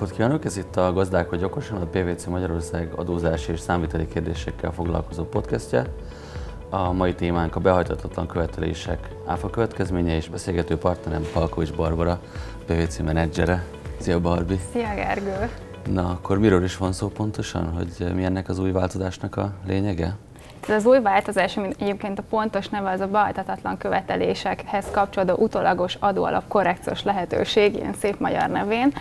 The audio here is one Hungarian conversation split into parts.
napot kívánok! Ez itt a Gazdálkodj Okosan, a PVC Magyarország adózási és számviteli kérdésekkel foglalkozó podcastje. A mai témánk a behajtatatlan követelések áfa következménye és beszélgető partnerem Palkovics Barbara, PVC menedzsere. Szia Barbi! Szia Gergő! Na, akkor miről is van szó pontosan, hogy mi ennek az új változásnak a lényege? Tehát az új változás, ami egyébként a pontos neve, az a behajtatatlan követelésekhez kapcsolódó utolagos adóalap korrekciós lehetőség, ilyen szép magyar nevén.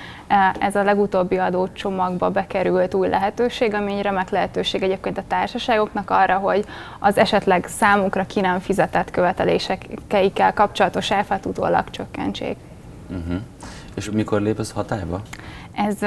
Ez a legutóbbi adócsomagba bekerült új lehetőség, ami egy remek lehetőség egyébként a társaságoknak arra, hogy az esetleg számukra ki nem fizetett követelésekkel kapcsolatos áfát utólag csökkentsék. Uh-huh. És mikor lép ez hatályba? Ez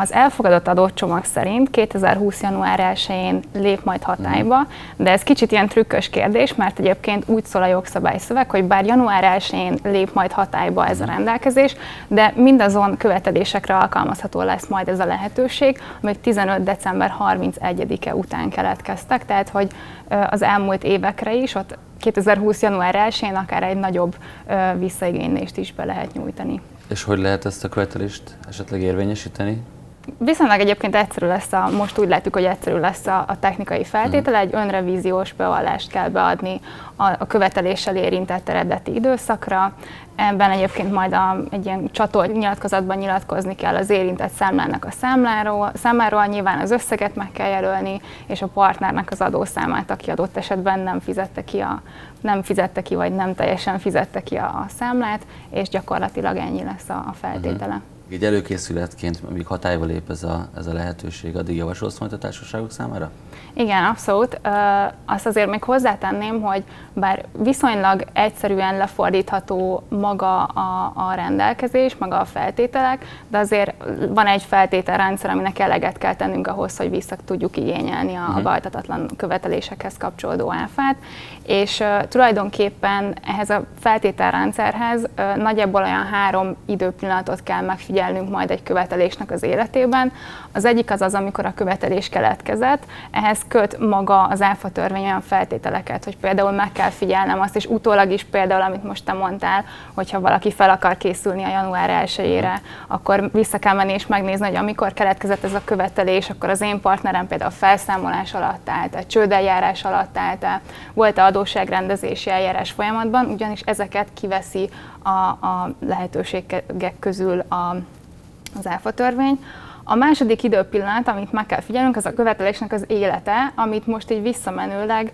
az elfogadott adócsomag szerint 2020. január 1-én lép majd hatályba, de ez kicsit ilyen trükkös kérdés, mert egyébként úgy szól a jogszabályszöveg, hogy bár január 1-én lép majd hatályba ez a rendelkezés, de mindazon követelésekre alkalmazható lesz majd ez a lehetőség, amik 15. december 31-e után keletkeztek, tehát hogy az elmúlt évekre is, ott 2020. január 1-én akár egy nagyobb visszaigénylést is be lehet nyújtani. És hogy lehet ezt a követelést esetleg érvényesíteni? Viszonylag egyébként egyszerű lesz, a, most úgy látjuk, hogy egyszerű lesz a, a technikai feltétele, egy önrevíziós bevallást kell beadni a, a követeléssel érintett eredeti időszakra. Ebben egyébként majd a, egy ilyen csatol nyilatkozatban nyilatkozni kell az érintett számlának a számláról, számáról, nyilván az összeget meg kell jelölni, és a partnernek az adószámát, aki adott esetben nem fizette ki, a, nem fizette ki, vagy nem teljesen fizette ki a, a számlát, és gyakorlatilag ennyi lesz a, a feltétele. Uh-huh. Egy előkészületként, amíg hatályba lép ez a, ez a lehetőség, addig javasolsz majd a társaságok számára? Igen, abszolút. Azt azért még hozzátenném, hogy bár viszonylag egyszerűen lefordítható maga a, a rendelkezés, maga a feltételek, de azért van egy feltételrendszer, aminek eleget kell tennünk ahhoz, hogy vissza tudjuk igényelni a, uh-huh. a bajtatatlan követelésekhez kapcsolódó áfát, és uh, tulajdonképpen ehhez a feltételrendszerhez uh, nagyjából olyan három időpillanatot kell megfigyelnünk majd egy követelésnek az életében. Az egyik az az, amikor a követelés keletkezett, ehhez köt maga az áfa törvény olyan feltételeket, hogy például meg kell figyelnem azt, és utólag is például, amit most te mondtál, hogyha valaki fel akar készülni a január 1-ére, akkor vissza kell menni és megnézni, hogy amikor keletkezett ez a követelés, akkor az én partnerem például felszámolás alatt állt, a csődeljárás alatt állt, volt-e adósságrendezési eljárás folyamatban, ugyanis ezeket kiveszi a, a lehetőségek közül a, az áfa törvény. A második időpillanat, amit meg kell figyelnünk, az a követelésnek az élete, amit most így visszamenőleg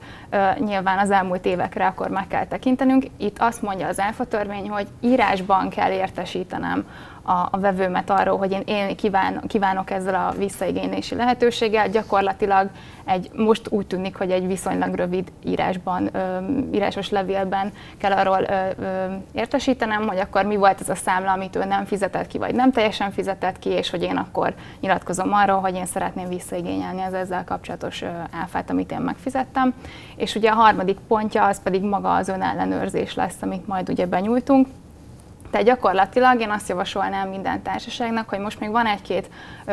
nyilván az elmúlt évekre akkor meg kell tekintenünk. Itt azt mondja az elfa törvény, hogy írásban kell értesítenem a, a vevőmet arról, hogy én élni kíván, kívánok ezzel a visszaigénylési lehetőséggel. Gyakorlatilag egy, most úgy tűnik, hogy egy viszonylag rövid írásban, ö, írásos levélben kell arról ö, ö, értesítenem, hogy akkor mi volt ez a számla, amit ő nem fizetett ki, vagy nem teljesen fizetett ki, és hogy én akkor nyilatkozom arról, hogy én szeretném visszaigényelni az ezzel kapcsolatos áfát, amit én megfizettem. És ugye a harmadik pontja az pedig maga az önellenőrzés lesz, amit majd ugye benyújtunk tehát gyakorlatilag én azt javasolnám minden társaságnak, hogy most még van egy-két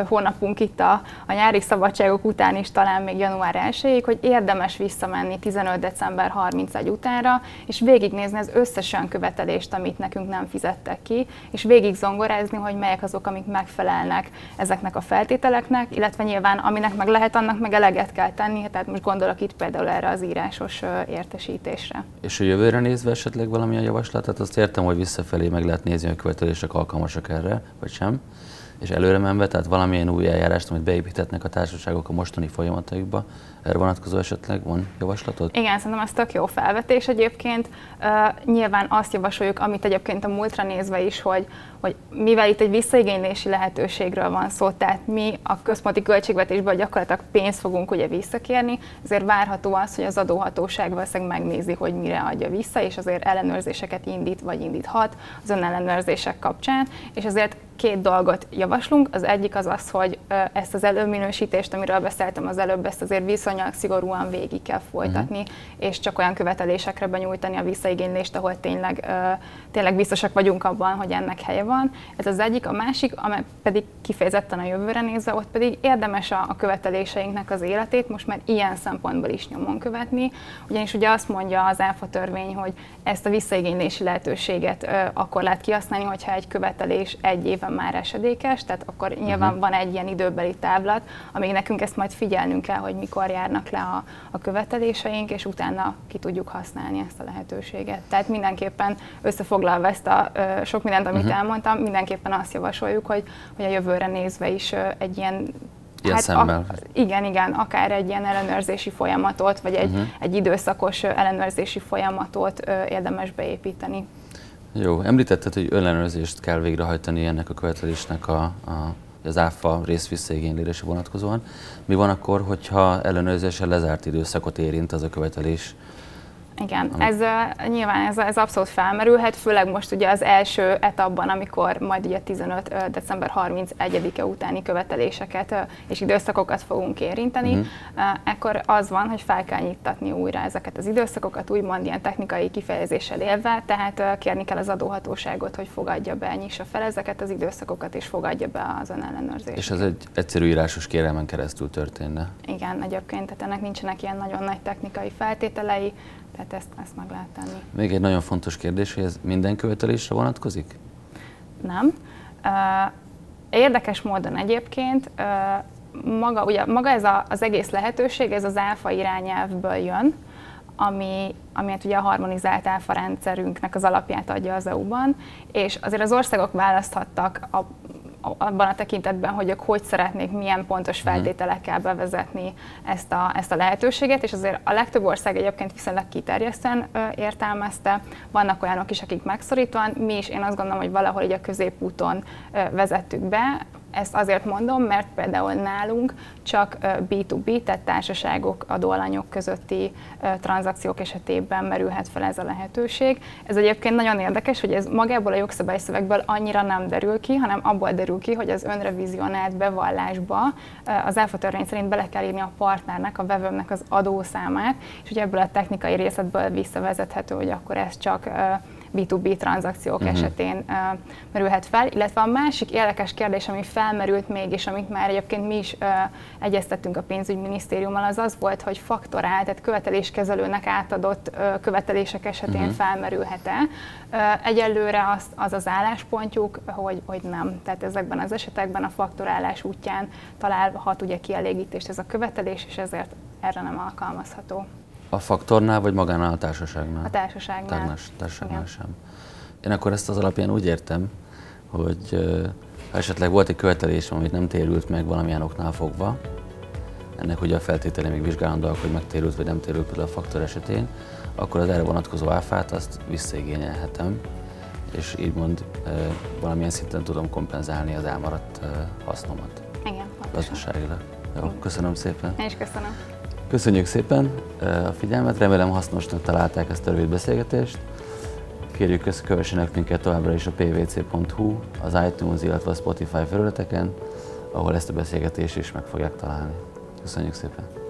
hónapunk itt a, a nyári szabadságok után is, talán még január 1 hogy érdemes visszamenni 15. december 31 utánra, és végignézni az összes olyan követelést, amit nekünk nem fizettek ki, és végig zongorázni, hogy melyek azok, amik megfelelnek ezeknek a feltételeknek, illetve nyilván aminek meg lehet, annak meg eleget kell tenni, tehát most gondolok itt például erre az írásos értesítésre. És a jövőre nézve esetleg valamilyen javaslat, azt értem, hogy visszafelé meg lehet nézni, hogy követelések alkalmasak erre, vagy sem, és előre menve, tehát valamilyen új eljárást, amit beépítetnek a társaságok a mostani folyamataikba, erre vonatkozó esetleg van javaslatod? Igen, szerintem ez tök jó felvetés egyébként. Uh, nyilván azt javasoljuk, amit egyébként a múltra nézve is, hogy, hogy mivel itt egy visszaigénylési lehetőségről van szó, tehát mi a központi költségvetésből gyakorlatilag pénzt fogunk ugye visszakérni, ezért várható az, hogy az adóhatóság valószínűleg megnézi, hogy mire adja vissza, és azért ellenőrzéseket indít vagy indíthat az önellenőrzések kapcsán, és azért két dolgot javaslunk. Az egyik az az, hogy ezt az előminősítést, amiről beszéltem az előbb, ezt azért viszony bizonylag szigorúan végig kell folytatni, uh-huh. és csak olyan követelésekre benyújtani a visszaigénylést, ahol tényleg, tényleg biztosak vagyunk abban, hogy ennek helye van. Ez az egyik, a másik, amely pedig kifejezetten a jövőre nézve, ott pedig érdemes a, a követeléseinknek az életét most már ilyen szempontból is nyomon követni, ugyanis ugye azt mondja az ÁFA törvény, hogy ezt a visszaigénylési lehetőséget akkor lehet kihasználni, hogyha egy követelés egy éven már esedékes, tehát akkor nyilván uh-huh. van egy ilyen időbeli távlat, amíg nekünk ezt majd figyelnünk kell, hogy mikor járnak le a, a követeléseink, és utána ki tudjuk használni ezt a lehetőséget. Tehát mindenképpen összefoglalva ezt a ö, sok mindent, amit uh-huh. elmondtam, mindenképpen azt javasoljuk, hogy, hogy a jövőre nézve is ö, egy ilyen Ilyen hát szemmel. A, igen, igen, akár egy ilyen ellenőrzési folyamatot, vagy egy, uh-huh. egy időszakos ellenőrzési folyamatot ö, érdemes beépíteni. Jó, említetted, hogy ellenőrzést kell végrehajtani ennek a követelésnek a, a az áfa rész vonatkozóan. Mi van akkor, hogyha ellenőrzéssel lezárt időszakot érint az a követelés? Igen, ez uh, nyilván ez, ez abszolút felmerülhet, főleg most ugye az első etapban, amikor majd ugye 15. Uh, december 31-e utáni követeléseket uh, és időszakokat fogunk érinteni, uh-huh. uh, ekkor az van, hogy fel kell nyittatni újra ezeket az időszakokat, úgymond ilyen technikai kifejezéssel élve, tehát kérni kell az adóhatóságot, hogy fogadja be, nyissa fel ezeket az időszakokat, és fogadja be az önellenőrzést. És ez egy egyszerű írásos kérelmen keresztül történne? Igen, egyébként, tehát ennek nincsenek ilyen nagyon nagy technikai feltételei, tehát ezt, ezt meg lehet tenni. Még egy nagyon fontos kérdés, hogy ez minden követelésre vonatkozik? Nem. Érdekes módon egyébként maga, ugye, maga ez a, az egész lehetőség, ez az áfa irányelvből jön, ami, amit ugye a harmonizált áfa rendszerünknek az alapját adja az EU-ban, és azért az országok választhattak a, abban a tekintetben, hogy ők hogy szeretnék, milyen pontos mhm. feltételekkel bevezetni ezt a, ezt a lehetőséget, és azért a legtöbb ország egyébként viszonylag kiterjesztően értelmezte. Vannak olyanok is, akik megszorítóan, mi is én azt gondolom, hogy valahol így a középúton vezettük be, ezt azért mondom, mert például nálunk csak B2B, tehát társaságok, adóalanyok közötti tranzakciók esetében merülhet fel ez a lehetőség. Ez egyébként nagyon érdekes, hogy ez magából a jogszabályszövegből annyira nem derül ki, hanem abból derül ki, hogy az önrevizionált bevallásba az ÁFA törvény szerint bele kell írni a partnernek, a vevőmnek az adószámát, és hogy ebből a technikai részletből visszavezethető, hogy akkor ez csak B2B tranzakciók uh-huh. esetén merülhet fel. Illetve a másik érdekes kérdés, ami felmerült még, és amit már egyébként mi is egyeztettünk a pénzügyminisztériummal, az az volt, hogy faktorál, tehát követeléskezelőnek átadott követelések esetén uh-huh. felmerülhet-e. Egyelőre az, az az álláspontjuk, hogy, hogy nem. Tehát ezekben az esetekben a faktorálás útján találhat ugye kielégítést ez a követelés, és ezért erre nem alkalmazható. A faktornál, vagy magánál a társaságnál? A társaságnál. Tárnás, társaságnál sem. Én akkor ezt az alapján úgy értem, hogy ha esetleg volt egy követelés, amit nem térült meg valamilyen oknál fogva, ennek ugye a feltétele még vizsgálandóak, hogy megtérült vagy nem térült például a faktor esetén, akkor az erre vonatkozó áfát azt visszaigényelhetem, és így mond valamilyen szinten tudom kompenzálni az elmaradt hasznomat. Igen, Gazdaságilag. Jó, köszönöm szépen. Én is köszönöm. Köszönjük szépen a figyelmet, remélem hasznosnak találták ezt a rövid beszélgetést. Kérjük, kövessenek minket továbbra is a pvc.hu, az iTunes, illetve a Spotify felületeken, ahol ezt a beszélgetést is meg fogják találni. Köszönjük szépen!